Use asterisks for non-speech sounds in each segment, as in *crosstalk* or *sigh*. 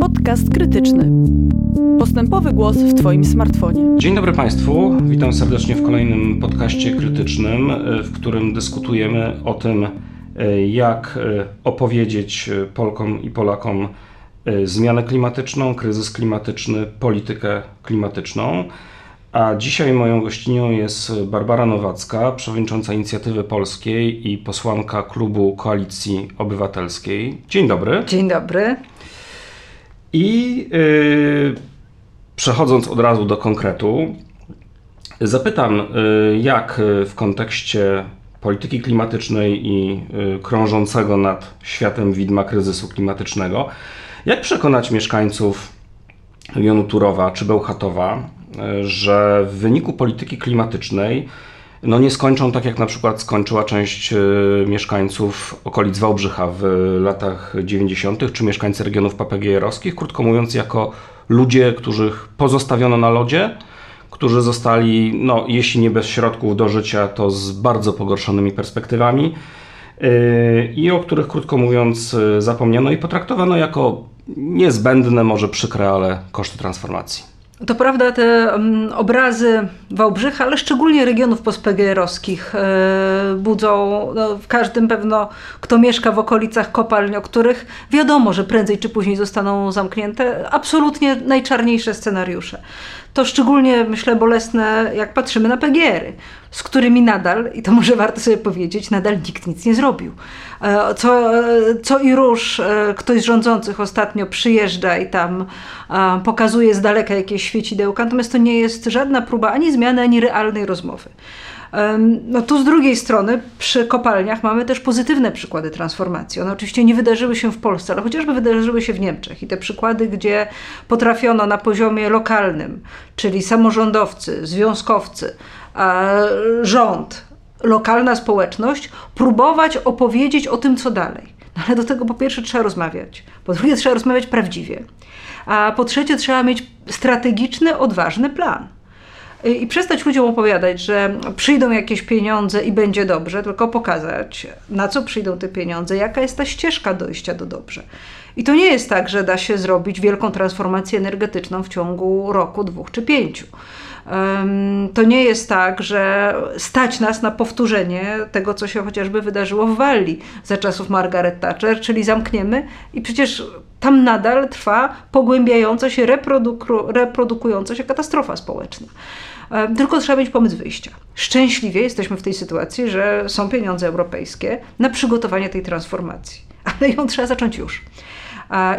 Podcast krytyczny. Postępowy głos w Twoim smartfonie. Dzień dobry Państwu. Witam serdecznie w kolejnym podcaście krytycznym, w którym dyskutujemy o tym, jak opowiedzieć Polkom i Polakom zmianę klimatyczną, kryzys klimatyczny, politykę klimatyczną. A dzisiaj moją gościnią jest Barbara Nowacka, przewodnicząca Inicjatywy Polskiej i posłanka klubu Koalicji Obywatelskiej. Dzień dobry. Dzień dobry. I yy, przechodząc od razu do konkretu, zapytam, yy, jak w kontekście polityki klimatycznej i yy, krążącego nad światem widma kryzysu klimatycznego, jak przekonać mieszkańców regionu Turowa czy Bełchatowa, że w wyniku polityki klimatycznej no nie skończą tak jak na przykład skończyła część e, mieszkańców okolic Wałbrzycha w latach 90., czy mieszkańcy regionów papegierowskich, krótko mówiąc, jako ludzie, których pozostawiono na lodzie, którzy zostali, no, jeśli nie bez środków do życia, to z bardzo pogorszonymi perspektywami e, i o których, krótko mówiąc, e, zapomniano i potraktowano jako niezbędne, może przykre, ale koszty transformacji. To prawda, te um, obrazy Wałbrzycha, ale szczególnie regionów postpgr e, budzą no, w każdym pewno, kto mieszka w okolicach kopalń, o których wiadomo, że prędzej czy później zostaną zamknięte, absolutnie najczarniejsze scenariusze to szczególnie myślę bolesne, jak patrzymy na PGR-y, z którymi nadal, i to może warto sobie powiedzieć, nadal nikt nic nie zrobił. E, co, e, co i róż e, ktoś z rządzących ostatnio przyjeżdża i tam pokazuje z daleka jakieś świecidełka, natomiast to nie jest żadna próba ani zmiany, ani realnej rozmowy. No tu z drugiej strony przy kopalniach mamy też pozytywne przykłady transformacji. One oczywiście nie wydarzyły się w Polsce, ale chociażby wydarzyły się w Niemczech. I te przykłady, gdzie potrafiono na poziomie lokalnym, czyli samorządowcy, związkowcy, rząd, lokalna społeczność, próbować opowiedzieć o tym, co dalej. No ale do tego po pierwsze trzeba rozmawiać, po drugie trzeba rozmawiać prawdziwie, a po trzecie trzeba mieć strategiczny, odważny plan i przestać ludziom opowiadać, że przyjdą jakieś pieniądze i będzie dobrze, tylko pokazać, na co przyjdą te pieniądze, jaka jest ta ścieżka dojścia do dobrze. I to nie jest tak, że da się zrobić wielką transformację energetyczną w ciągu roku, dwóch czy pięciu. To nie jest tak, że stać nas na powtórzenie tego, co się chociażby wydarzyło w Walii za czasów Margaret Thatcher, czyli zamkniemy i przecież tam nadal trwa pogłębiająca się, reproduku reprodukująca się katastrofa społeczna. Tylko trzeba mieć pomysł wyjścia. Szczęśliwie jesteśmy w tej sytuacji, że są pieniądze europejskie na przygotowanie tej transformacji, *laughs* ale ją trzeba zacząć już.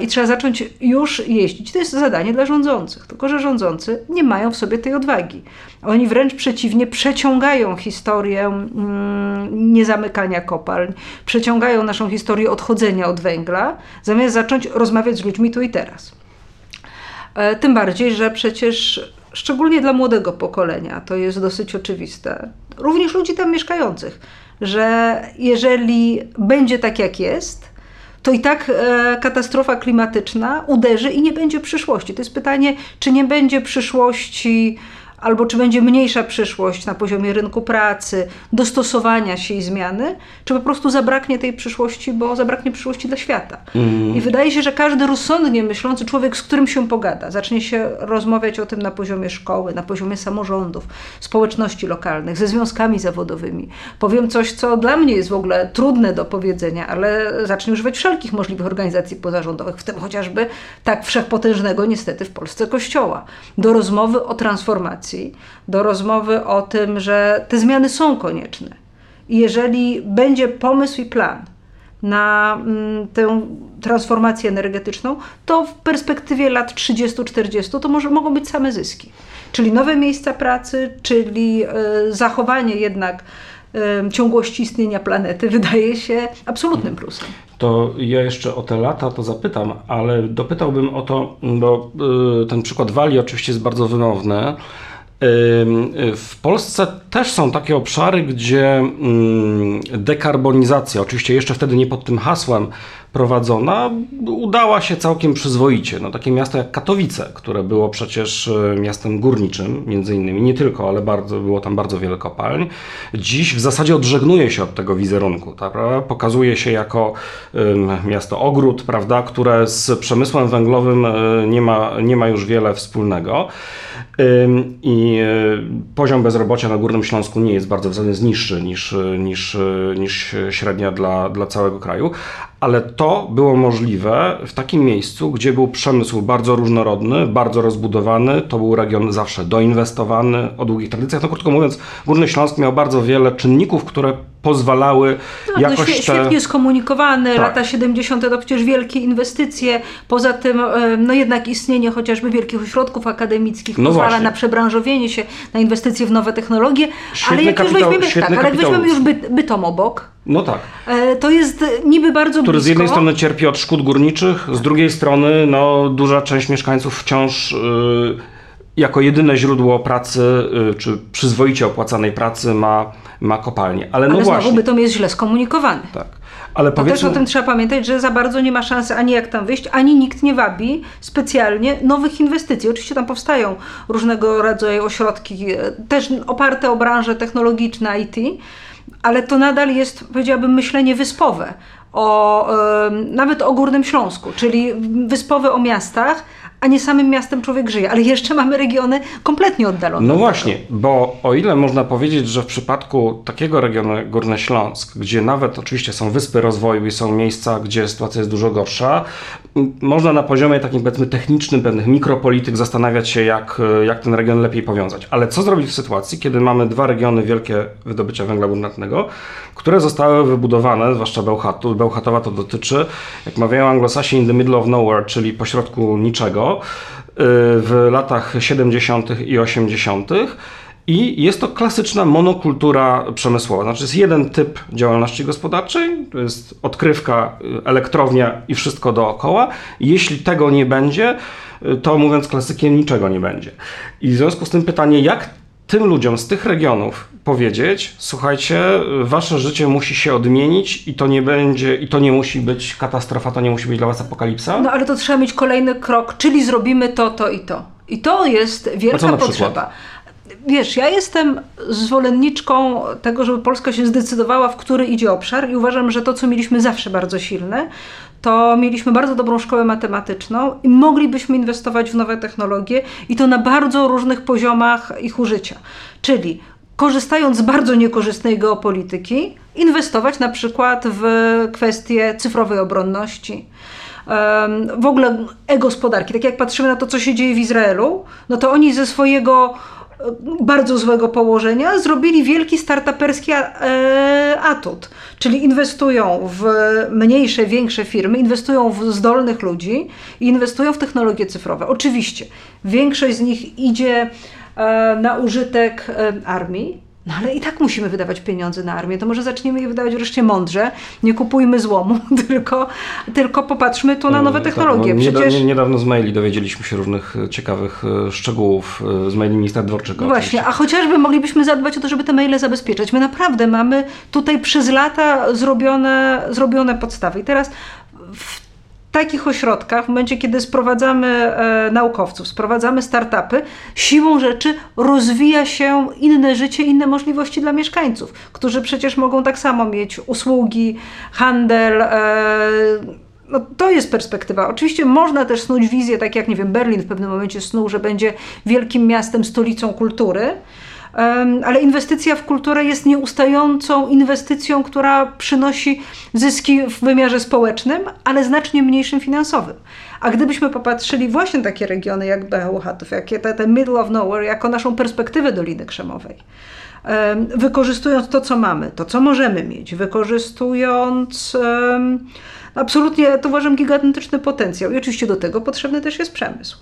I trzeba zacząć już jeździć. To jest zadanie dla rządzących, tylko że rządzący nie mają w sobie tej odwagi. Oni wręcz przeciwnie przeciągają historię mm, niezamykania kopalń, przeciągają naszą historię odchodzenia od węgla, zamiast zacząć rozmawiać z ludźmi tu i teraz. E, tym bardziej, że przecież szczególnie dla młodego pokolenia, to jest dosyć oczywiste, również ludzi tam mieszkających, że jeżeli będzie tak jak jest, to i tak e, katastrofa klimatyczna uderzy i nie będzie przyszłości. To jest pytanie, czy nie będzie przyszłości albo czy będzie mniejsza przyszłość na poziomie rynku pracy, dostosowania się i zmiany, czy po prostu zabraknie tej przyszłości, bo zabraknie przyszłości dla świata. Mm. I wydaje się, że każdy rozsądnie myślący człowiek, z którym się pogada, zacznie się rozmawiać o tym na poziomie szkoły, na poziomie samorządów, społeczności lokalnych, ze związkami zawodowymi. Powiem coś, co dla mnie jest w ogóle trudne do powiedzenia, ale zacznie używać wszelkich możliwych organizacji pozarządowych, w tym chociażby tak wszechpotężnego niestety w Polsce Kościoła, do rozmowy o transformacji do rozmowy o tym, że te zmiany są konieczne. I jeżeli będzie pomysł i plan na mm, tę transformację energetyczną, to w perspektywie lat 30-40 to może, mogą być same zyski. Czyli nowe miejsca pracy, czyli e, zachowanie jednak ciągłości istnienia planety *laughs* wydaje się absolutnym plusem. To ja jeszcze o te lata to zapytam, ale dopytałbym o to, bo y, ten przykład Walii oczywiście jest bardzo wymowny, w Polsce też są takie obszary, gdzie dekarbonizacja, oczywiście jeszcze wtedy nie pod tym hasłem prowadzona udała się całkiem przyzwoicie. No, takie miasto jak Katowice, które było przecież e, miastem górniczym, między innymi, nie tylko, ale bardzo, było tam bardzo wiele kopalń, dziś w zasadzie odżegnuje się od tego wizerunku. Tak? Pokazuje się jako miasto ogród, prawda, które z przemysłem węglowym e, nie ma, nie ma już wiele wspólnego. I e, poziom bezrobocia na Górnym Śląsku nie jest bardzo jest niższy niż, niż, niż średnia dla, dla całego kraju, ale to było możliwe w takim miejscu, gdzie był przemysł bardzo różnorodny, bardzo rozbudowany, to był region zawsze doinwestowany, o długich tradycjach. No krótko mówiąc, Górny Śląsk miał bardzo wiele czynników, które pozwalały no, jakoś no, świetnie te... skomunikowany, tak. lata 70. to przecież wielkie inwestycje, poza tym no jednak istnienie chociażby wielkich ośrodków akademickich no pozwala właśnie. na przebranżowienie się, na inwestycje w nowe technologie, świetny ale jak kapitał, już weźmiemy, tak, ale jak weźmiemy już byt, bytom obok, no tak. E, to jest niby bardzo Który blisko. z jednej strony cierpi od szkód górniczych, z drugiej strony no, duża część mieszkańców wciąż y, jako jedyne źródło pracy, y, czy przyzwoicie opłacanej pracy ma, ma kopalnię. Ale, no Ale właśnie. znowu bytom jest źle skomunikowany. Tak. Ale to też o tym trzeba pamiętać, że za bardzo nie ma szansy ani jak tam wyjść, ani nikt nie wabi specjalnie nowych inwestycji. Oczywiście tam powstają różnego rodzaju ośrodki, e, też oparte o branże technologiczne IT, ale to nadal jest, powiedziałabym, myślenie wyspowe. O, nawet o Górnym Śląsku, czyli wyspowe o miastach, a nie samym miastem człowiek żyje. Ale jeszcze mamy regiony kompletnie oddalone. No właśnie, bo o ile można powiedzieć, że w przypadku takiego regionu jak Górny Śląsk, gdzie nawet oczywiście są wyspy rozwoju i są miejsca, gdzie sytuacja jest dużo gorsza, można na poziomie takim powiedzmy technicznym, pewnych mikropolityk zastanawiać się, jak, jak ten region lepiej powiązać. Ale co zrobić w sytuacji, kiedy mamy dwa regiony wielkie wydobycia węgla brunatnego, które zostały wybudowane, zwłaszcza Bełchatu, Bełchatowa to dotyczy, jak mawiają anglosasi, in the middle of nowhere, czyli pośrodku niczego, y, w latach 70. i 80. I jest to klasyczna monokultura przemysłowa. Znaczy jest jeden typ działalności gospodarczej, to jest odkrywka, y, elektrownia i wszystko dookoła. Jeśli tego nie będzie, y, to mówiąc klasykiem, niczego nie będzie. I w związku z tym pytanie, jak tym ludziom z tych regionów powiedzieć, słuchajcie, wasze życie musi się odmienić i to nie będzie, i to nie musi być katastrofa, to nie musi być dla was apokalipsa? No ale to trzeba mieć kolejny krok, czyli zrobimy to, to i to. I to jest wielka potrzeba. Wiesz, ja jestem zwolenniczką tego, żeby Polska się zdecydowała, w który idzie obszar i uważam, że to, co mieliśmy zawsze bardzo silne, to mieliśmy bardzo dobrą szkołę matematyczną i moglibyśmy inwestować w nowe technologie i to na bardzo różnych poziomach ich użycia. Czyli korzystając z bardzo niekorzystnej geopolityki, inwestować na przykład w kwestie cyfrowej obronności, w ogóle e-gospodarki. Tak jak patrzymy na to, co się dzieje w Izraelu, no to oni ze swojego bardzo złego położenia, zrobili wielki startuperski e, atut. Czyli inwestują w mniejsze, większe firmy, inwestują w zdolnych ludzi i inwestują w technologie cyfrowe. Oczywiście, większość z nich idzie e, na użytek e, armii, no ale i tak musimy wydawać pieniądze na armię. To może zaczniemy je wydawać wreszcie mądrze. Nie kupujmy złomu, *laughs* tylko, tylko popatrzmy tu na nowe tak, technologie. No, Przecież... Niedawno z maili dowiedzieliśmy się różnych e, ciekawych e, szczegółów e, z maili ministra Dworczyka. Właśnie, a chociażby moglibyśmy zadbać o to, żeby te maile zabezpieczać. My naprawdę mamy tutaj przez lata zrobione, zrobione podstawy. I teraz w takich ośrodkach, w momencie kiedy sprowadzamy e, naukowców, sprowadzamy startupy, siłą rzeczy rozwija się inne życie, inne możliwości dla mieszkańców, którzy przecież mogą tak samo mieć usługi, handel. E, no, to jest perspektywa. Oczywiście można też snuć wizję, tak jak nie wiem, Berlin w pewnym momencie snuł, że będzie wielkim miastem, stolicą kultury ale inwestycja w kulturę jest nieustającą inwestycją, która przynosi zyski w wymiarze społecznym, ale znacznie mniejszym finansowym. A gdybyśmy popatrzyli właśnie takie regiony jak Bełchatów, jak te, te middle of nowhere, jako naszą perspektywę Doliny Krzemowej, wykorzystując to, co mamy, to, co możemy mieć, wykorzystując absolutnie, to uważam, gigantyczny potencjał. I oczywiście do tego potrzebny też jest przemysł.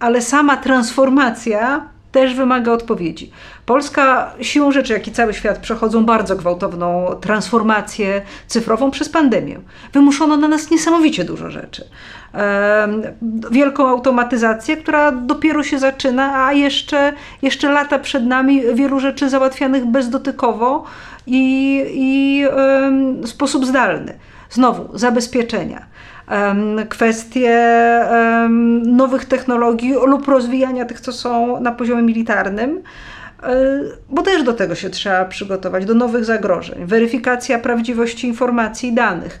Ale sama transformacja też wymaga odpowiedzi. Polska siłą rzeczy, jak i cały świat, przechodzą bardzo gwałtowną transformację cyfrową przez pandemię. Wymuszono na nas niesamowicie dużo rzeczy. Wielką automatyzację, która dopiero się zaczyna, a jeszcze, jeszcze lata przed nami wielu rzeczy załatwianych bezdotykowo i, i w sposób zdalny. Znowu, zabezpieczenia, kwestie nowych technologii lub rozwijania tych, co są na poziomie militarnym e, bo też do tego się trzeba przygotować, do nowych zagrożeń. Weryfikacja prawdziwości informacji i danych.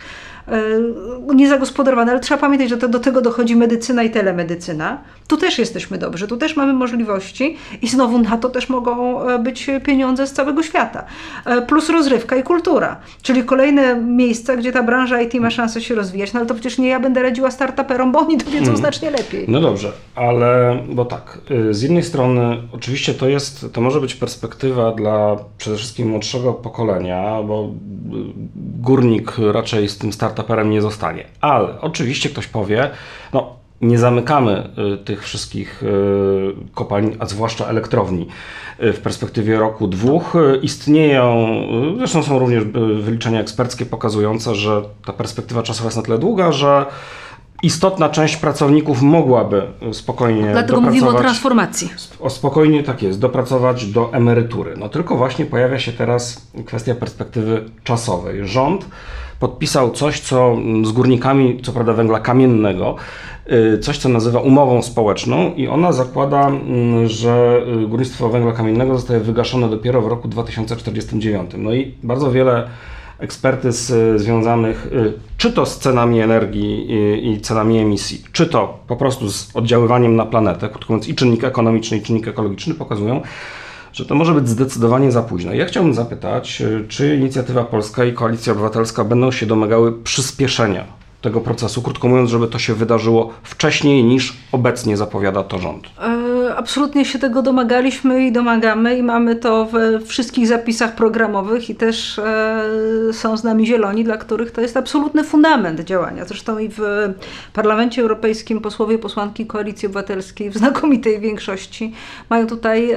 E, niezagospodarowane, ale trzeba pamiętać, że to, do tego dochodzi medycyna i telemedycyna. Tu też jesteśmy dobrzy, tu też mamy możliwości i znowu na to też mogą e, być pieniądze z całego świata. E, plus rozrywka i kultura, czyli kolejne miejsca, gdzie ta branża IT ma szansę się rozwijać, no ale to przecież nie ja będę radziła startuperom, bo oni to wiedzą hmm. znacznie lepiej. No dobrze, ale bo tak, y, z jednej strony oczywiście to jest, to może być perspektywa dla przede wszystkim młodszego pokolenia, bo y, górnik raczej z tym startuperem nie zostanie. Ale oczywiście ktoś powie, no nie zamykamy y, tych wszystkich y, kopalń, a zwłaszcza elektrowni y, w perspektywie roku, dwóch. Istnieją, zresztą są również wyliczenia eksperckie pokazujące, że ta perspektywa czasowa jest na tyle długa, że istotna część pracowników mogłaby spokojnie Dlatego mówimy o transformacji. O spokojnie, tak jest, dopracować do emerytury. No tylko właśnie pojawia się teraz kwestia perspektywy czasowej. Rząd podpisał coś, co z górnikami, co prawda węgla kamiennego, y, coś, co nazywa umową społeczną i ona zakłada, mm, że y, górnictwo węgla kamiennego zostaje wygaszone dopiero w roku 2049. No i bardzo wiele ekspertyz y, związanych czy to z cenami energii i cenami emisji, czy to po prostu z oddziaływaniem na planetę, krótko mówiąc i czynnik ekonomiczny i czynnik ekologiczny pokazują, że to może być zdecydowanie za późno. Ja chciałbym zapytać, czy Inicjatywa Polska i Koalicja Obywatelska będą się domagały przyspieszenia tego procesu, krótko mówiąc, żeby to się wydarzyło wcześniej niż obecnie zapowiada to rząd? E, absolutnie się tego domagaliśmy i domagamy i mamy to we wszystkich zapisach programowych i też e, są z nami zieloni, dla których to jest absolutny fundament działania. Zresztą i w Parlamencie Europejskim posłowie, posłanki Koalicji Obywatelskiej w znakomitej większości mają tutaj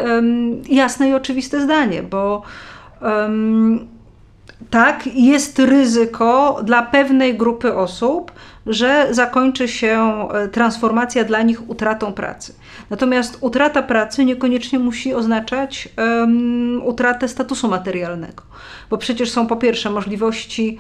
jasne i oczywiste zdanie, bo tak, jest ryzyko dla pewnej grupy osób, że zakończy się e, transformacja dla nich utratą pracy. Natomiast utrata pracy niekoniecznie musi oznaczać um, utratę statusu materialnego, bo przecież są po pierwsze możliwości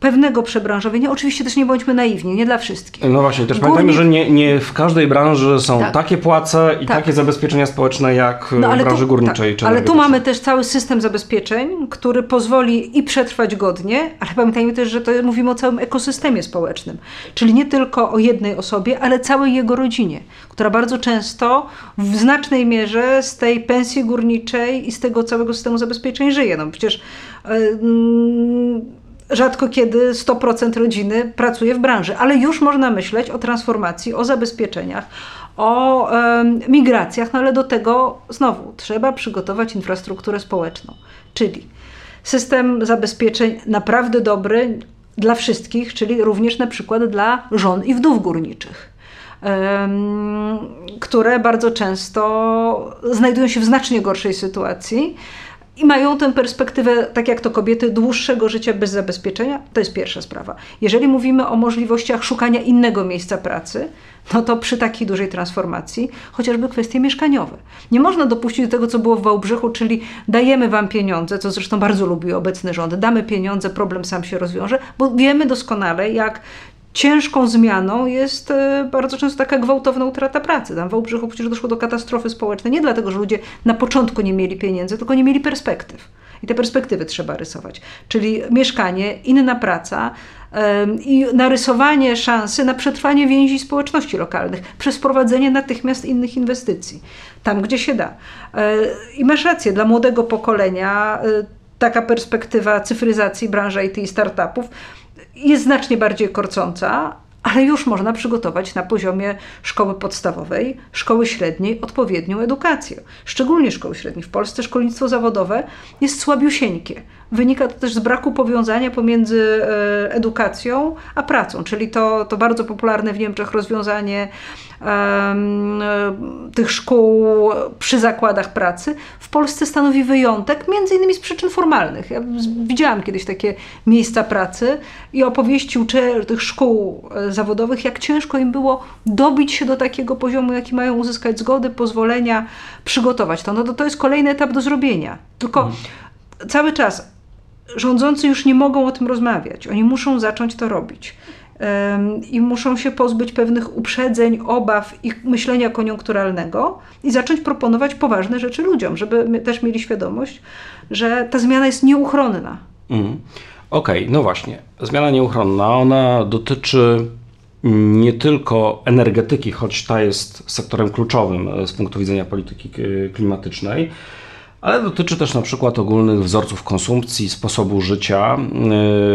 pewnego przebranżowienia. Oczywiście też nie bądźmy naiwni, nie dla wszystkich. No właśnie, też Górnik... pamiętajmy, że nie, nie w każdej branży są tak. takie płace i tak. takie zabezpieczenia społeczne jak no, w branży tu, górniczej. Tak. ale tu mamy też cały system zabezpieczeń, który pozwoli i przetrwać godnie, ale pamiętajmy też, że to mówimy o całym ekosystemie społecznym. Czyli nie tylko o jednej osobie, ale całej jego rodzinie, która bardzo często w znacznej mierze z tej pensji górniczej i z tego całego systemu zabezpieczeń żyje. No przecież yy, rzadko kiedy 100% rodziny pracuje w branży, ale już można myśleć o transformacji, o zabezpieczeniach, o migracjach, no ale do tego znowu trzeba przygotować infrastrukturę społeczną, czyli system zabezpieczeń naprawdę dobry dla wszystkich, czyli również na przykład dla żon i wdów górniczych które bardzo często znajdują się w znacznie gorszej sytuacji i mają tę perspektywę, tak jak to kobiety, dłuższego życia bez zabezpieczenia, to jest pierwsza sprawa. Jeżeli mówimy o możliwościach szukania innego miejsca pracy, no to przy takiej dużej transformacji chociażby kwestie mieszkaniowe. Nie można dopuścić do tego, co było w Wałbrzychu, czyli dajemy wam pieniądze, co zresztą bardzo lubi obecny rząd, damy pieniądze, problem sam się rozwiąże, bo wiemy doskonale, jak ciężką zmianą jest e, bardzo często taka gwałtowna utrata pracy. Tam w Wałbrzychu przecież doszło do katastrofy społecznej nie dlatego, że ludzie na początku nie mieli pieniędzy, tylko nie mieli perspektyw. I te perspektywy trzeba rysować. Czyli mieszkanie, inna praca i narysowanie szansy na przetrwanie więzi społeczności lokalnych przez prowadzenie natychmiast innych inwestycji, tam gdzie się da. E, I masz rację, dla młodego pokolenia e, taka perspektywa cyfryzacji branży IT i startupów jest znacznie bardziej korcąca, ale już można przygotować na poziomie szkoły podstawowej, szkoły średniej odpowiednią edukację. Szczególnie szkoły średniej. W Polsce szkolnictwo zawodowe jest słabiusieńkie. Wynika to też z braku powiązania pomiędzy e, edukacją a pracą, czyli to, to bardzo popularne w Niemczech rozwiązanie um, tych szkół przy zakładach pracy w Polsce stanowi wyjątek, między innymi z przyczyn formalnych. Ja widziałam kiedyś takie miejsca pracy i opowieści uczę tych szkół e, zawodowych, jak ciężko im było dobić się do takiego poziomu, jaki mają uzyskać zgody, pozwolenia, przygotować to. No to, to jest kolejny etap do zrobienia. Tylko mhm. cały czas rządzący już nie mogą o tym rozmawiać. Oni muszą zacząć to robić. I muszą się pozbyć pewnych uprzedzeń, obaw i myślenia koniunkturalnego i zacząć proponować poważne rzeczy ludziom, żeby też mieli świadomość, że ta zmiana jest nieuchronna. Mm. Okej, okay, no właśnie. Zmiana nieuchronna, ona dotyczy nie tylko energetyki, choć ta jest sektorem kluczowym e, z punktu widzenia polityki klimatycznej, ale dotyczy też na przykład ogólnych wzorców konsumpcji, sposobu życia.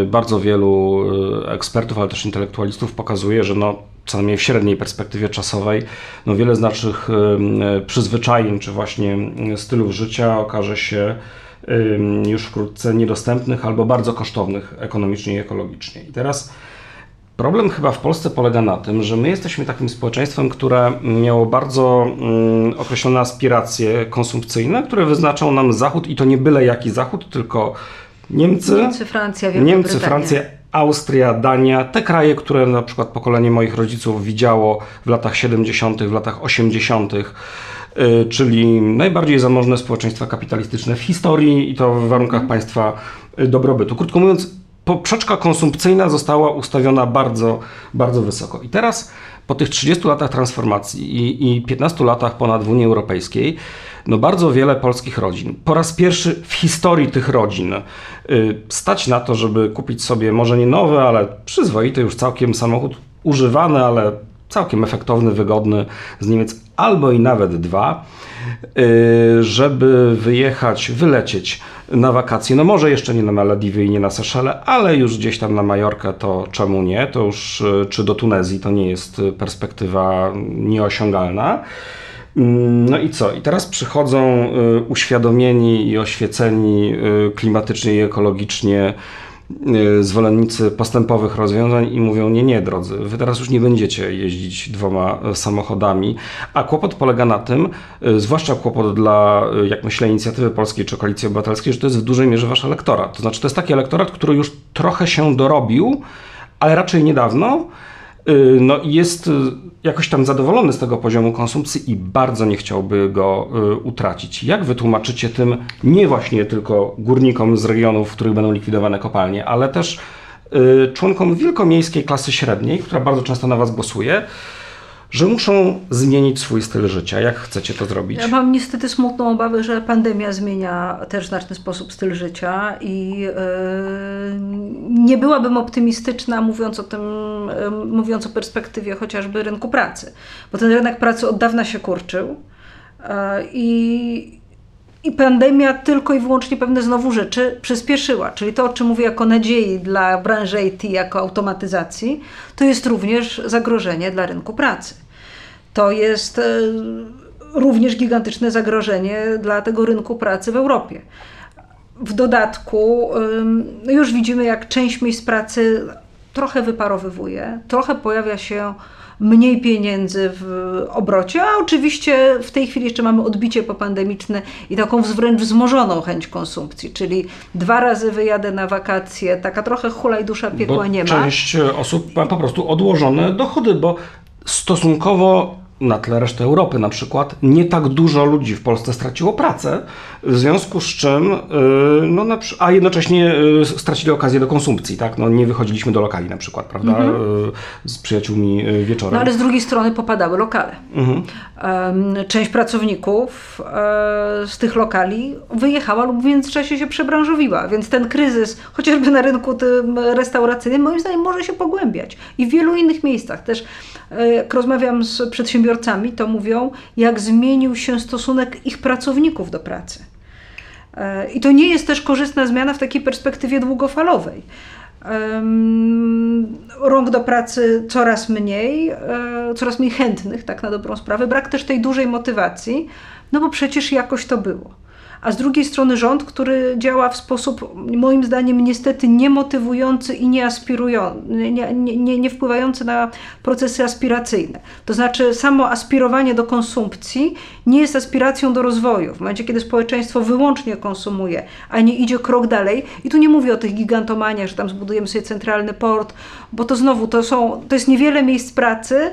E, bardzo wielu e, ekspertów, ale też intelektualistów pokazuje, że no, co najmniej w średniej perspektywie czasowej, no wiele z naszych przyzwyczajeń czy właśnie stylów życia okaże się już wkrótce niedostępnych albo bardzo kosztownych ekonomicznie i ekologicznie. I teraz Problem chyba w Polsce polega na tym, że my jesteśmy takim społeczeństwem, które miało bardzo mm, określone aspiracje konsumpcyjne, które wyznaczał nam Zachód i to nie byle jaki Zachód, tylko Niemcy, Niemcy, Francja, Wielka Niemcy, Francja, Austria, Dania, te kraje, które na przykład pokolenie moich rodziców widziało w latach 70., w latach 80., y, czyli najbardziej zamożne społeczeństwa kapitalistyczne w historii i to w warunkach mhm. państwa y, dobrobytu. Krótko mówiąc, poprzeczka konsumpcyjna została ustawiona bardzo, bardzo wysoko. I teraz po tych 30 latach transformacji i, i 15 latach ponad w Unii Europejskiej, no bardzo wiele polskich rodzin, po raz pierwszy w historii tych rodzin, yy, stać na to, żeby kupić sobie może nie nowy, ale przyzwoity już całkiem samochód używany, ale całkiem efektowny, wygodny z Niemiec, albo i nawet dwa, y, żeby wyjechać, wylecieć na wakacje. No może jeszcze nie na Malediwy i nie na Seszele, ale już gdzieś tam na Majorkę to czemu nie? To już y, czy do Tunezji to nie jest perspektywa nieosiągalna. Mm, no i co? I teraz przychodzą y, uświadomieni i oświeceni klimatycznie i ekologicznie zwolennicy postępowych rozwiązań i mówią: Nie, nie, drodzy, wy teraz już nie będziecie jeździć dwoma e, samochodami. A kłopot polega na tym, y, zwłaszcza kłopot dla, y, jak myślę, inicjatywy polskiej czy koalicji obywatelskiej, że to jest w dużej mierze wasz elektorat. To znaczy, to jest taki elektorat, który już trochę się dorobił, ale raczej niedawno Y, no i jest y, jakoś tam zadowolony z tego poziomu konsumpcji i bardzo nie chciałby go y, utracić. Jak wytłumaczycie tym nie właśnie tylko górnikom z regionów, w których będą likwidowane kopalnie, ale też członkom wielkomiejskiej klasy średniej, która bardzo często na Was głosuje, że muszą zmienić swój styl życia. Jak chcecie to zrobić? Ja mam niestety smutną obawę, że pandemia zmienia też znaczny sposób styl życia i yy, nie byłabym optymistyczna mówiąc o tym, yy, mówiąc o perspektywie chociażby rynku pracy, bo ten rynek pracy od dawna się kurczył yy, i i pandemia tylko i wyłącznie pewne znowu rzeczy przyspieszyła. Czyli to, o czym mówię jako nadziei dla branży IT, jako automatyzacji, to jest również zagrożenie dla rynku pracy. To jest e, również gigantyczne zagrożenie dla tego rynku pracy w Europie. W dodatku już widzimy, jak część miejsc pracy trochę wyparowywuje, trochę pojawia się mniej pieniędzy w obrocie, a oczywiście w tej chwili jeszcze mamy odbicie popandemiczne i taką wręcz wzmożoną chęć konsumpcji, czyli dwa razy wyjadę na wakacje, taka trochę hulaj dusza piekła bo nie ma. Część osób ma po prostu odłożone dochody, bo stosunkowo na tle reszty Europy na przykład, nie tak dużo ludzi w Polsce straciło pracę, w związku z czym, y, no, a jednocześnie y, stracili okazję do konsumpcji, tak? No, nie wychodziliśmy do lokali na przykład, prawda, mhm. Y, z przyjaciółmi wieczorem. No ale z drugiej strony popadały lokale. Mhm. Część pracowników e, z tych lokali wyjechała lub w międzyczasie się przebranżowiła, więc ten kryzys, chociażby na rynku tym restauracyjnym, moim zdaniem może się pogłębiać i w wielu innych miejscach też. E, jak rozmawiam z przedsiębiorcami, to mówią, jak zmienił się stosunek ich pracowników do pracy. E, I to nie jest też korzystna zmiana w takiej perspektywie długofalowej. Rąk do pracy coraz mniej, e, coraz mniej chętnych, tak na dobrą sprawę. Brak też tej dużej motywacji, no bo przecież jakoś to było a z drugiej strony rząd, który działa w sposób moim zdaniem niestety niemotywujący i nie, nie, nie, nie wpływający na procesy aspiracyjne. To znaczy samo aspirowanie do konsumpcji nie jest aspiracją do rozwoju. W momencie, kiedy społeczeństwo wyłącznie konsumuje, a nie idzie krok dalej, i tu nie mówię o tych gigantomaniach, że tam zbudujemy sobie centralny port, bo to znowu to są, to jest niewiele miejsc pracy,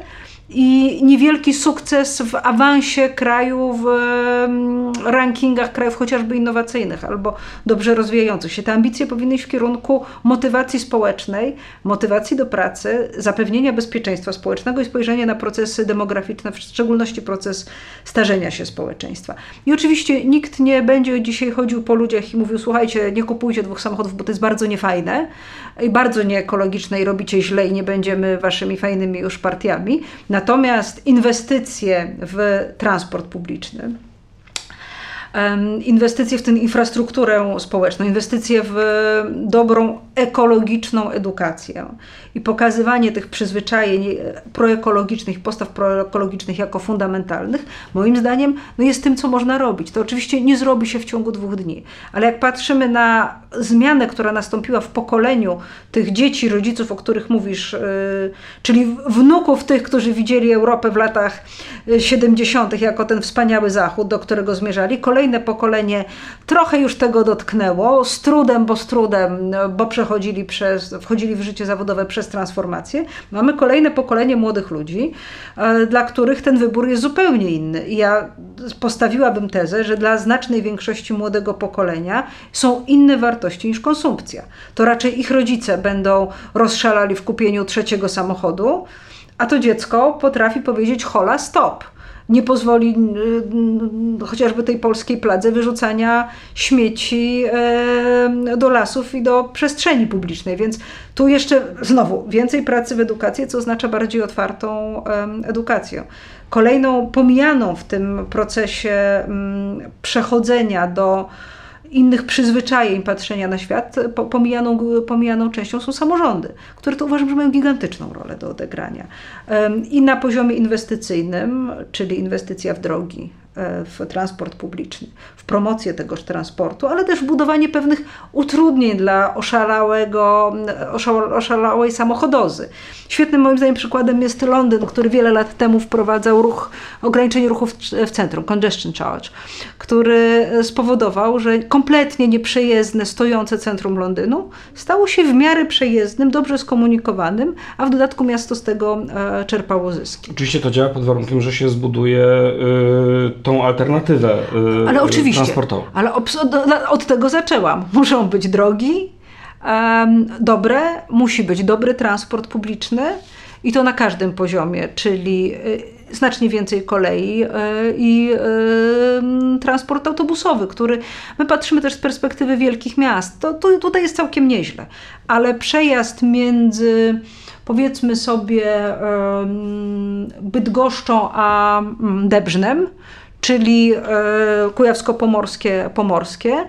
i niewielki sukces w awansie kraju w mm, rankingach krajów chociażby innowacyjnych albo dobrze rozwijających się. Te ambicje powinny iść w kierunku motywacji społecznej, motywacji do pracy, zapewnienia bezpieczeństwa społecznego i spojrzenia na procesy demograficzne, w szczególności proces starzenia się społeczeństwa. I oczywiście nikt nie będzie dzisiaj chodził po ludziach i mówił: Słuchajcie, nie kupujcie dwóch samochodów, bo to jest bardzo niefajne i bardzo nieekologiczne i robicie źle i nie będziemy waszymi fajnymi już partiami. Natomiast inwestycje w transport publiczny, inwestycje w tę infrastrukturę społeczną, inwestycje w dobrą ekologiczną edukację i pokazywanie tych przyzwyczajeń proekologicznych, postaw proekologicznych jako fundamentalnych, moim zdaniem no jest tym, co można robić. To oczywiście nie zrobi się w ciągu dwóch dni, ale jak patrzymy na zmianę, która nastąpiła w pokoleniu tych dzieci, rodziców, o których mówisz, yy, czyli wnuków tych, którzy widzieli Europę w latach 70. jako ten wspaniały zachód, do którego zmierzali, kolejne pokolenie trochę już tego dotknęło, z trudem, bo z trudem, bo przechodzili przez, wchodzili w życie zawodowe przez transformację. Mamy kolejne pokolenie młodych ludzi, e, dla których ten wybór jest zupełnie inny. I ja postawiłabym tezę, że dla znacznej większości młodego pokolenia są inne wartości niż konsumpcja. To raczej ich rodzice będą rozszalali w kupieniu trzeciego samochodu, a to dziecko potrafi powiedzieć hola stop nie pozwoli chociażby tej polskiej pladze wyrzucania śmieci do lasów i do przestrzeni publicznej. Więc tu jeszcze znowu więcej pracy w edukacji, co oznacza bardziej otwartą edukację. Kolejną pomijaną w tym procesie przechodzenia do innych przyzwyczajeń patrzenia na świat, pomijaną, pomijaną częścią są samorządy, które to uważam, że mają gigantyczną rolę do odegrania. I na poziomie inwestycyjnym, czyli inwestycja w drogi, w transport publiczny, w promocję tegoż transportu, ale też w budowanie pewnych utrudnień dla oszalałego, oszalałej samochodozy. Świetnym moim zdaniem przykładem jest Londyn, który wiele lat temu wprowadzał ruch, ograniczenie ruchu w, centrum, congestion charge, który spowodował, że kompletnie nieprzejezdne, stojące centrum Londynu stało się w miarę przejezdnym, dobrze skomunikowanym, a w dodatku miasto z tego e, czerpało zyski. Oczywiście to działa pod warunkiem, że się zbuduje y, tą alternatywę yy, ale oczywiście, transportową. Ale od, od tego zaczęłam. *laughs* Muszą być drogi, um, dobre, musi być dobry transport publiczny i to na każdym poziomie, czyli y, znacznie więcej kolei y, i y, transport autobusowy, który my patrzymy też z perspektywy wielkich miast. To, to tutaj jest całkiem nieźle, ale przejazd między powiedzmy sobie Bydgoszczą a mm, Debrznem czyli e, kujawsko-pomorskie, pomorskie.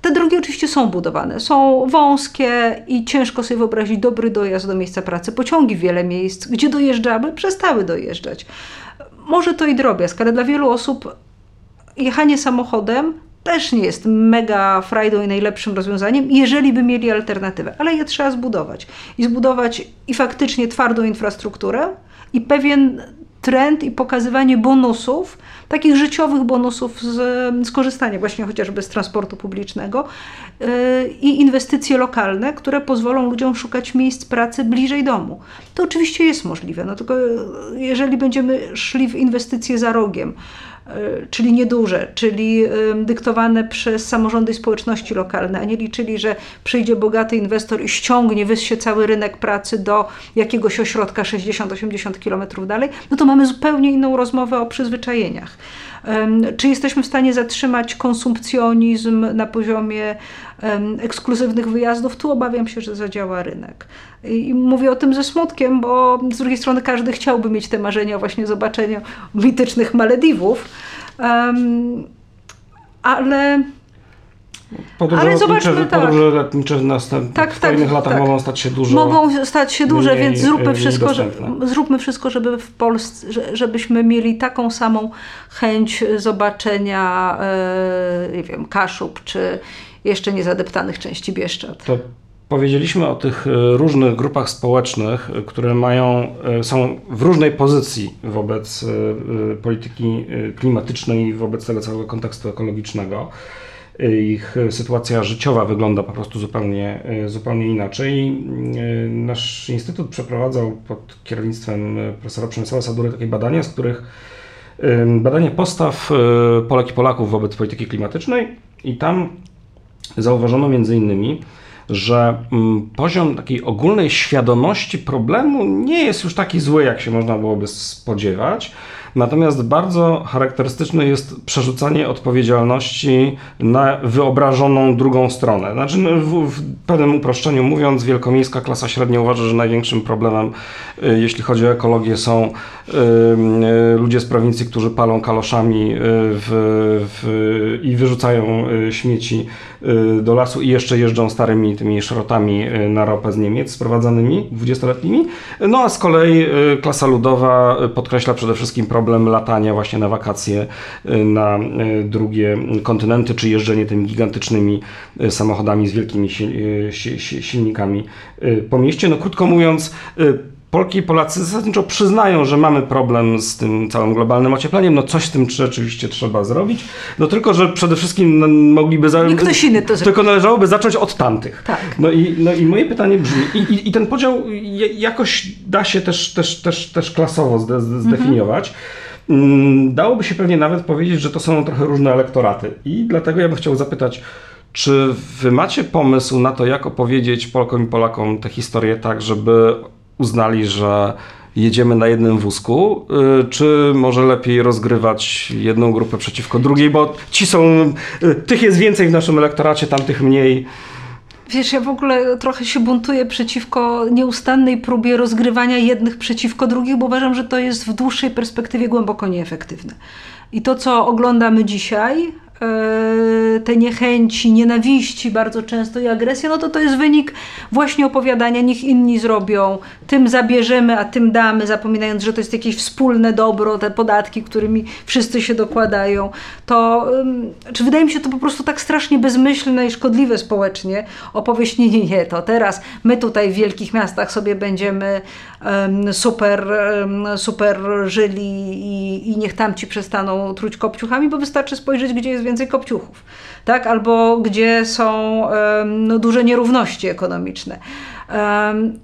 Te drogi oczywiście są budowane, są wąskie i ciężko sobie wyobrazić dobry dojazd do miejsca pracy. Pociągi w wiele miejsc, gdzie dojeżdżamy, przestały dojeżdżać. Może to i drobiazg, ale dla wielu osób jechanie samochodem też nie jest mega frajdą i najlepszym rozwiązaniem, jeżeli by mieli alternatywę, ale je trzeba zbudować. I zbudować i faktycznie twardą infrastrukturę i pewien trend i pokazywanie bonusów, takich życiowych bonusów z, skorzystania właśnie chociażby z transportu publicznego yy, i inwestycje lokalne, które pozwolą ludziom szukać miejsc pracy bliżej domu. To oczywiście jest możliwe, no tylko jeżeli będziemy szli w inwestycje za rogiem, czyli nieduże, czyli dyktowane przez samorządy i społeczności lokalne, a nie liczyli, że przyjdzie bogaty inwestor i ściągnie, wyssie cały rynek pracy do jakiegoś ośrodka 60-80 kilometrów dalej, no to mamy zupełnie inną rozmowę o przyzwyczajeniach. Czy jesteśmy w stanie zatrzymać konsumpcjonizm na poziomie ekskluzywnych wyjazdów? Tu obawiam się, że zadziała rynek. I mówię o tym ze smutkiem, bo z drugiej strony każdy chciałby mieć te marzenia właśnie zobaczenia mitycznych Malediwów. ale Podróże Ale zobaczmy, tak. podróże lotnicze w następnych tak, tak, kolejnych latach tak. mogą stać się dużo. Mogą stać się duże, więc zróbmy wszystko, że, zróbmy wszystko, żeby w Polsce, żebyśmy mieli taką samą chęć zobaczenia, e, nie wiem, Kaszub, czy jeszcze niezadeptanych części Bieszczad. To powiedzieliśmy o tych e, różnych grupach społecznych, e, które mają, są w różnej pozycji wobec polityki klimatycznej i wobec tego całego kontekstu ekologicznego. Ich sytuacja życiowa wygląda po prostu zupełnie, zupełnie inaczej. Nasz instytut przeprowadzał pod kierownictwem profesora Przemysława Sadury takie badania, z których badanie postaw Polek i Polaków wobec polityki klimatycznej i tam zauważono między innymi, że mm, poziom takiej ogólnej świadomości problemu nie jest już taki zły, jak się można byłoby spodziewać. Natomiast bardzo charakterystyczne jest przerzucanie odpowiedzialności na wyobrażoną drugą stronę. Znaczy, no, w, w pewnym uproszczeniu mówiąc, wielkomiejska klasa średnia uważa, że największym problemem, y, jeśli chodzi o ekologię, są y, y, ludzie z prowincji, którzy palą kaloszami w, w, i wyrzucają śmieci do lasu i jeszcze jeżdżą starymi tymi szrotami na ropę z Niemiec sprowadzanymi, 20-letnimi. No a z kolei klasa ludowa podkreśla przede wszystkim problem latania właśnie na wakacje y, na y, drugie kontynenty, czy jeżdżenie tymi gigantycznymi y, samochodami z wielkimi silnikami po mieście. No krótko mówiąc, Polki i Polacy zasadniczo przyznają, że mamy problem z tym całym globalnym ociepleniem, no coś z tym rzeczywiście trzeba zrobić, no tylko, że przede wszystkim mogliby... Za... I ktoś inny to Tylko należałoby zacząć od tamtych. Tak. No i, no i moje pytanie brzmi, i, i, i ten podział jakoś da się też, też, też, też klasowo zdefiniować. Mhm. Dałoby się pewnie nawet powiedzieć, że to są trochę różne elektoraty. I dlatego ja bym chciał zapytać, czy wy macie pomysł na to, jak opowiedzieć Polkom i Polakom tę historię tak, żeby uznali, że jedziemy na jednym wózku, y, czy może lepiej rozgrywać jedną grupę przeciwko drugiej, bo ci są, y, tych jest więcej w naszym elektoracie, tamtych mniej. Wiesz, ja w ogóle trochę się buntuję przeciwko nieustannej próbie rozgrywania jednych przeciwko drugich, bo uważam, że to jest w dłuższej perspektywie głęboko nieefektywne. I to, co oglądamy dzisiaj, Te niechęci, nienawiści bardzo często i agresja, no to to jest wynik właśnie opowiadania, niech inni zrobią, tym zabierzemy, a tym damy, zapominając, że to jest jakieś wspólne dobro, te podatki, którymi wszyscy się dokładają. To, czy wydaje mi się to po prostu tak strasznie bezmyślne i szkodliwe społecznie, opowieść nie, nie, nie, to teraz my tutaj w wielkich miastach sobie będziemy um, super, um, super żyli i, i niech tam ci przestaną truć kopciuchami, bo wystarczy spojrzeć, gdzie jest więcej kopciuchów, tak? albo gdzie są no, duże nierówności ekonomiczne.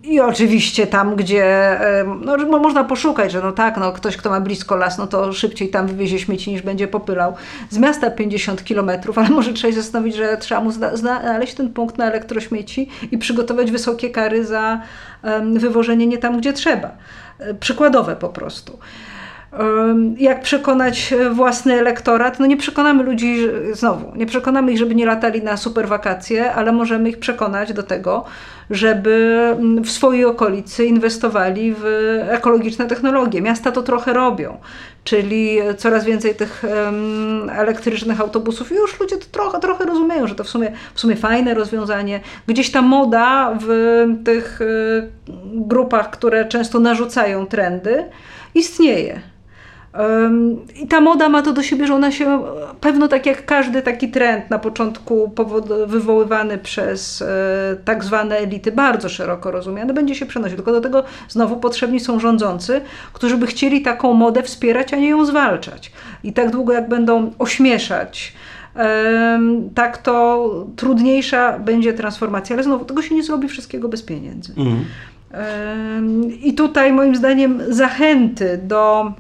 I oczywiście tam, gdzie no, można poszukać, że no tak, no, ktoś, kto ma blisko las, no to szybciej tam wywiezie śmieci niż będzie popylał. Z miasta 50 kilometrów, ale może trzeba się zastanowić, że trzeba mu znaleźć ten punkt na elektrośmieci i przygotować wysokie kary za wywożenie nie tam, gdzie trzeba. E, przykładowe po prostu jak przekonać własny elektorat. No nie przekonamy ludzi, znowu, nie przekonamy ich, żeby nie latali na super wakacje, ale możemy ich przekonać do tego, żeby mm, w swojej okolicy inwestowali w ekologiczne technologie. Miasta to trochę robią, czyli coraz więcej tych elektrycznych autobusów. Już ludzie to trochę, trochę rozumieją, że to w sumie, w sumie fajne rozwiązanie. Gdzieś ta moda w tych y, grupach, które często narzucają trendy, istnieje. I ta moda ma to do siebie, że ona się pewno tak jak każdy taki trend na początku wywoływany przez e, tak zwane elity, bardzo szeroko rozumiane, będzie się przenosił. Tylko do tego znowu potrzebni są rządzący, którzy by chcieli taką modę wspierać, a nie ją zwalczać. I tak długo jak będą ośmieszać, tak to trudniejsza będzie transformacja. Ale znowu, tego się nie zrobi wszystkiego bez pieniędzy. Mhm. I tutaj moim zdaniem zachęty do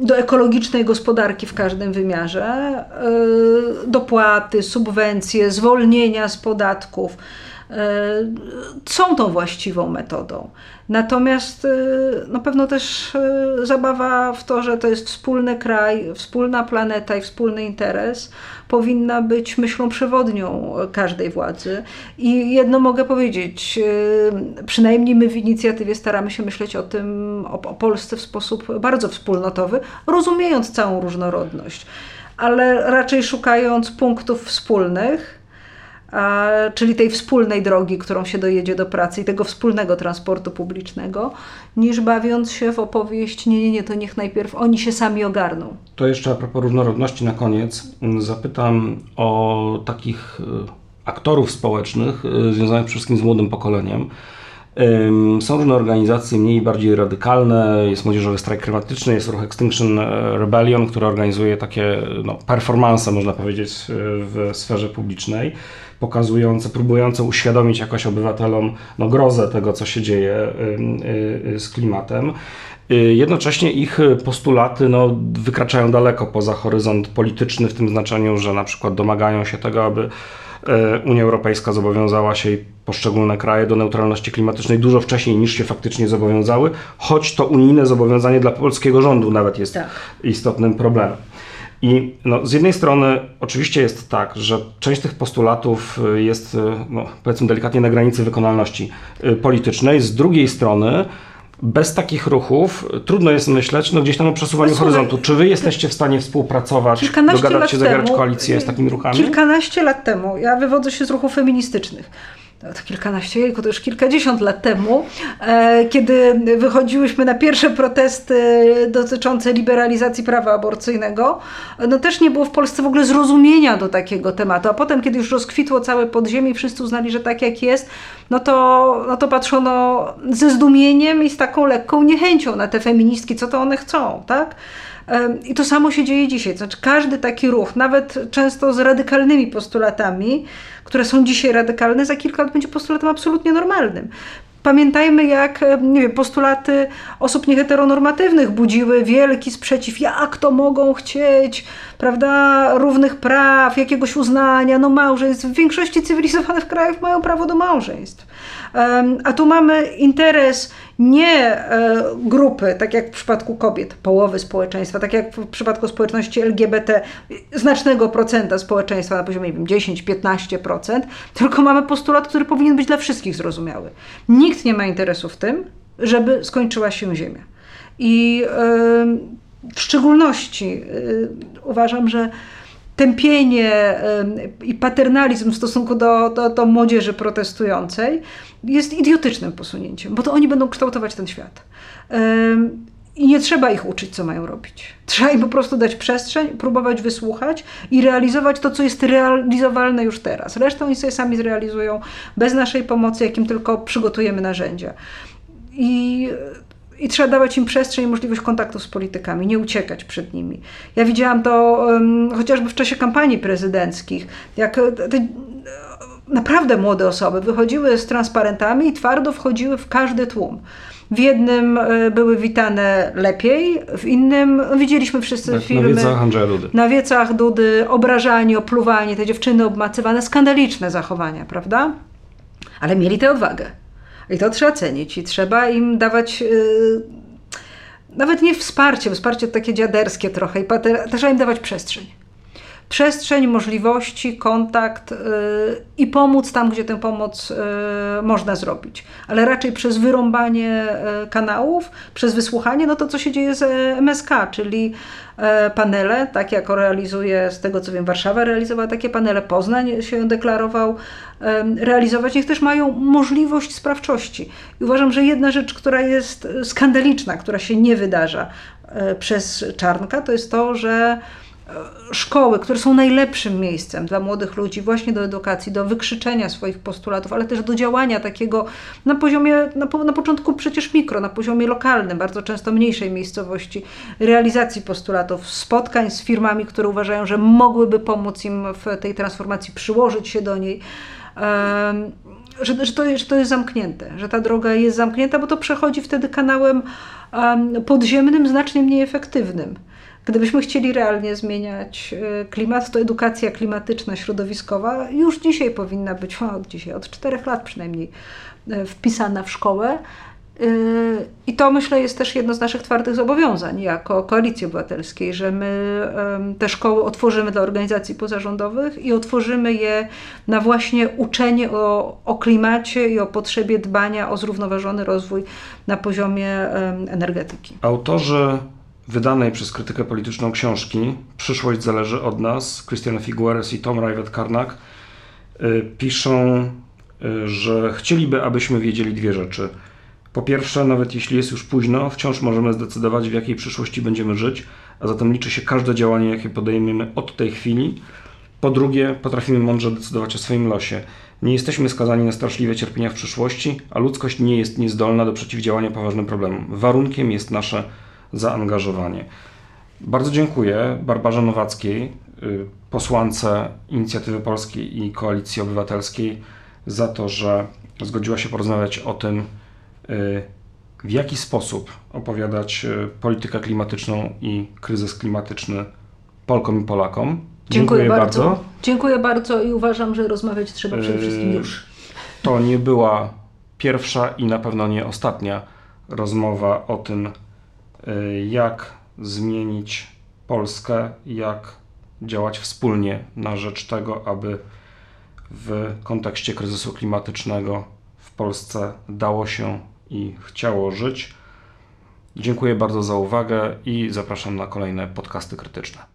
do ekologicznej gospodarki w każdym wymiarze, e, dopłaty, subwencje, zwolnienia z podatków są tą właściwą metodą. Natomiast e, na pewno też e, zabawa w to, że to jest wspólny kraj, wspólna planeta i wspólny interes, powinna być myślą przewodnią każdej władzy. I jedno mogę powiedzieć, przynajmniej my w inicjatywie staramy się myśleć o tym, o, o Polsce w sposób bardzo wspólnotowy, rozumiejąc całą różnorodność, ale raczej szukając punktów wspólnych czyli tej wspólnej drogi, którą się dojedzie do pracy i tego wspólnego transportu publicznego, niż bawiąc się w opowieść, nie, nie, nie, to niech najpierw oni się sami ogarną. To jeszcze a propos różnorodności na koniec, zapytam o takich e, aktorów społecznych e, związanych przede wszystkim z młodym pokoleniem. Są różne organizacje mniej i bardziej radykalne. Jest Młodzieżowy Strajk Klimatyczny, jest ruch Extinction Rebellion, który organizuje takie no, performance, można powiedzieć, w sferze publicznej, pokazujące, próbujące uświadomić jakoś obywatelom no, grozę tego, co się dzieje z klimatem. Jednocześnie ich postulaty no, wykraczają daleko poza horyzont polityczny, w tym znaczeniu, że na przykład domagają się tego, aby E, Unia Europejska zobowiązała się i poszczególne kraje do neutralności klimatycznej dużo wcześniej niż się faktycznie zobowiązały, choć to unijne zobowiązanie dla polskiego rządu nawet jest tak. istotnym problemem. I no, z jednej strony oczywiście jest tak, że część tych postulatów jest, no, powiedzmy delikatnie, na granicy wykonalności y, politycznej, z drugiej strony bez takich ruchów trudno jest myśleć no gdzieś tam o przesuwaniu no, horyzontu. Czy wy jesteście w stanie współpracować, dogadać się, zagrać koalicję z takimi ruchami? Kilkanaście lat temu, ja wywodzę się z ruchów feministycznych to kilkanaście, jejku, to już kilkadziesiąt lat temu, e, kiedy wychodziłyśmy na pierwsze protesty dotyczące liberalizacji prawa aborcyjnego, no też nie było w Polsce w ogóle zrozumienia do takiego tematu. A potem, kiedy już rozkwitło całe podziemie, wszyscy uznali, że tak jak jest, no to, no to patrzono ze zdumieniem i z taką lekką niechęcią na te feministki, co to one chcą, tak? I to samo się dzieje dzisiaj. Znaczy, każdy taki ruch, nawet często z radykalnymi postulatami, które są dzisiaj radykalne, za kilka lat będzie postulatem absolutnie normalnym. Pamiętajmy, jak nie wiem, postulaty osób nieheteronormatywnych budziły wielki sprzeciw. Jak to mogą chcieć, prawda, równych praw, jakiegoś uznania, no małżeństw. W większości cywilizowanych krajów mają prawo do małżeństw. A tu mamy interes nie e, grupy, tak jak w przypadku kobiet, połowy społeczeństwa, tak jak w przypadku społeczności LGBT, znacznego procenta społeczeństwa na poziomie 10-15%, tylko mamy postulat, który powinien być dla wszystkich zrozumiały. Nikt nie ma interesu w tym, żeby skończyła się Ziemia. I w szczególności y, uważam, że tępienie i paternalizm w stosunku do, do, do młodzieży protestującej jest idiotycznym posunięciem, bo to oni będą kształtować ten świat. I nie trzeba ich uczyć, co mają robić. Trzeba im po prostu dać przestrzeń, próbować wysłuchać i realizować to, co jest realizowalne już teraz. Resztę oni sobie sami zrealizują bez naszej pomocy, jakim tylko przygotujemy narzędzia. I i trzeba dawać im przestrzeń i możliwość kontaktu z politykami, nie uciekać przed nimi. Ja widziałam to um, chociażby w czasie kampanii prezydenckich, jak te naprawdę młode osoby wychodziły z transparentami i twardo wchodziły w każdy tłum. W jednym e, były witane lepiej, w innym no, widzieliśmy wszyscy tak, filmy. Na wiecach Andrzeja Dudy. Na wiecach Dudy, obrażani, opluwani, te dziewczyny obmacywane, skandaliczne zachowania, prawda? Ale mieli tę odwagę. I to trzeba cenić i trzeba im dawać. Yy, nawet nie wsparcie, wsparcie takie dziaderskie trochę, i trzeba im dawać przestrzeń przestrzeń, możliwości, kontakt yy, i pomóc tam, gdzie tę pomoc yy, można zrobić. Ale raczej przez wyrąbanie yy, kanałów, przez wysłuchanie, no to co się dzieje z MSK, czyli panele, tak jak realizuje, z tego co wiem, Warszawa realizowała takie panele, Poznań się deklarował realizować, niech też mają możliwość sprawczości. I uważam, że jedna rzecz, która jest skandaliczna, która się nie wydarza przez Czarnka, to jest to, że szkoły, które są najlepszym miejscem dla młodych ludzi właśnie do edukacji, do wykrzyczenia swoich postulatów, ale też do działania takiego na poziomie, na, na początku przecież mikro, na poziomie lokalnym, bardzo często mniejszej miejscowości, realizacji postulatów, spotkań z firmami, które uważają, że mogłyby pomóc im w tej transformacji, przyłożyć się do niej. Um, że, że, to, że to jest zamknięte, że ta droga jest zamknięta, bo to przechodzi wtedy kanałem um, podziemnym, znacznie mniej efektywnym. Gdybyśmy chcieli realnie zmieniać e, klimat, to edukacja klimatyczna, środowiskowa już dzisiaj powinna być, od dzisiaj, od czterech lat przynajmniej, e, wpisana w szkołę. E, I to myślę jest też jedno z naszych twardych zobowiązań jako Koalicji Obywatelskiej, że my te szkoły otworzymy dla organizacji pozarządowych i otworzymy je na właśnie uczenie o, o klimacie i o potrzebie dbania o zrównoważony rozwój na poziomie energetyki. Autorzy wydanej przez krytykę polityczną książki Przyszłość zależy od nas, Christian Figueres i Tom Rajwet-Karnak y, piszą, y, że chcieliby, abyśmy wiedzieli dwie rzeczy. Po pierwsze, nawet jeśli jest już późno, wciąż możemy zdecydować, w jakiej przyszłości będziemy żyć, a zatem liczy się każde działanie, jakie podejmiemy od tej chwili. Po drugie, potrafimy mądrze decydować o swoim losie. Nie jesteśmy skazani na straszliwe cierpienia w przyszłości, a ludzkość nie jest niezdolna do przeciwdziałania poważnym problemom. Warunkiem jest nasze zaangażowanie. Bardzo dziękuję Barbarze Nowackiej, y, posłance Inicjatywy Polskiej i Koalicji Obywatelskiej, za to, że zgodziła się porozmawiać o tym, y, w jaki sposób opowiadać y, politykę klimatyczną i kryzys klimatyczny Polkom i Polakom. Dziękuję, bardzo. Dziękuję bardzo i uważam, że rozmawiać trzeba przede wszystkim już. To nie była pierwsza i na pewno nie ostatnia rozmowa o tym, jak zmienić Polskę, jak działać wspólnie na rzecz tego, aby w kontekście kryzysu klimatycznego w Polsce dało się i chciało żyć. Dziękuję bardzo za uwagę i zapraszam na kolejne podcasty krytyczne.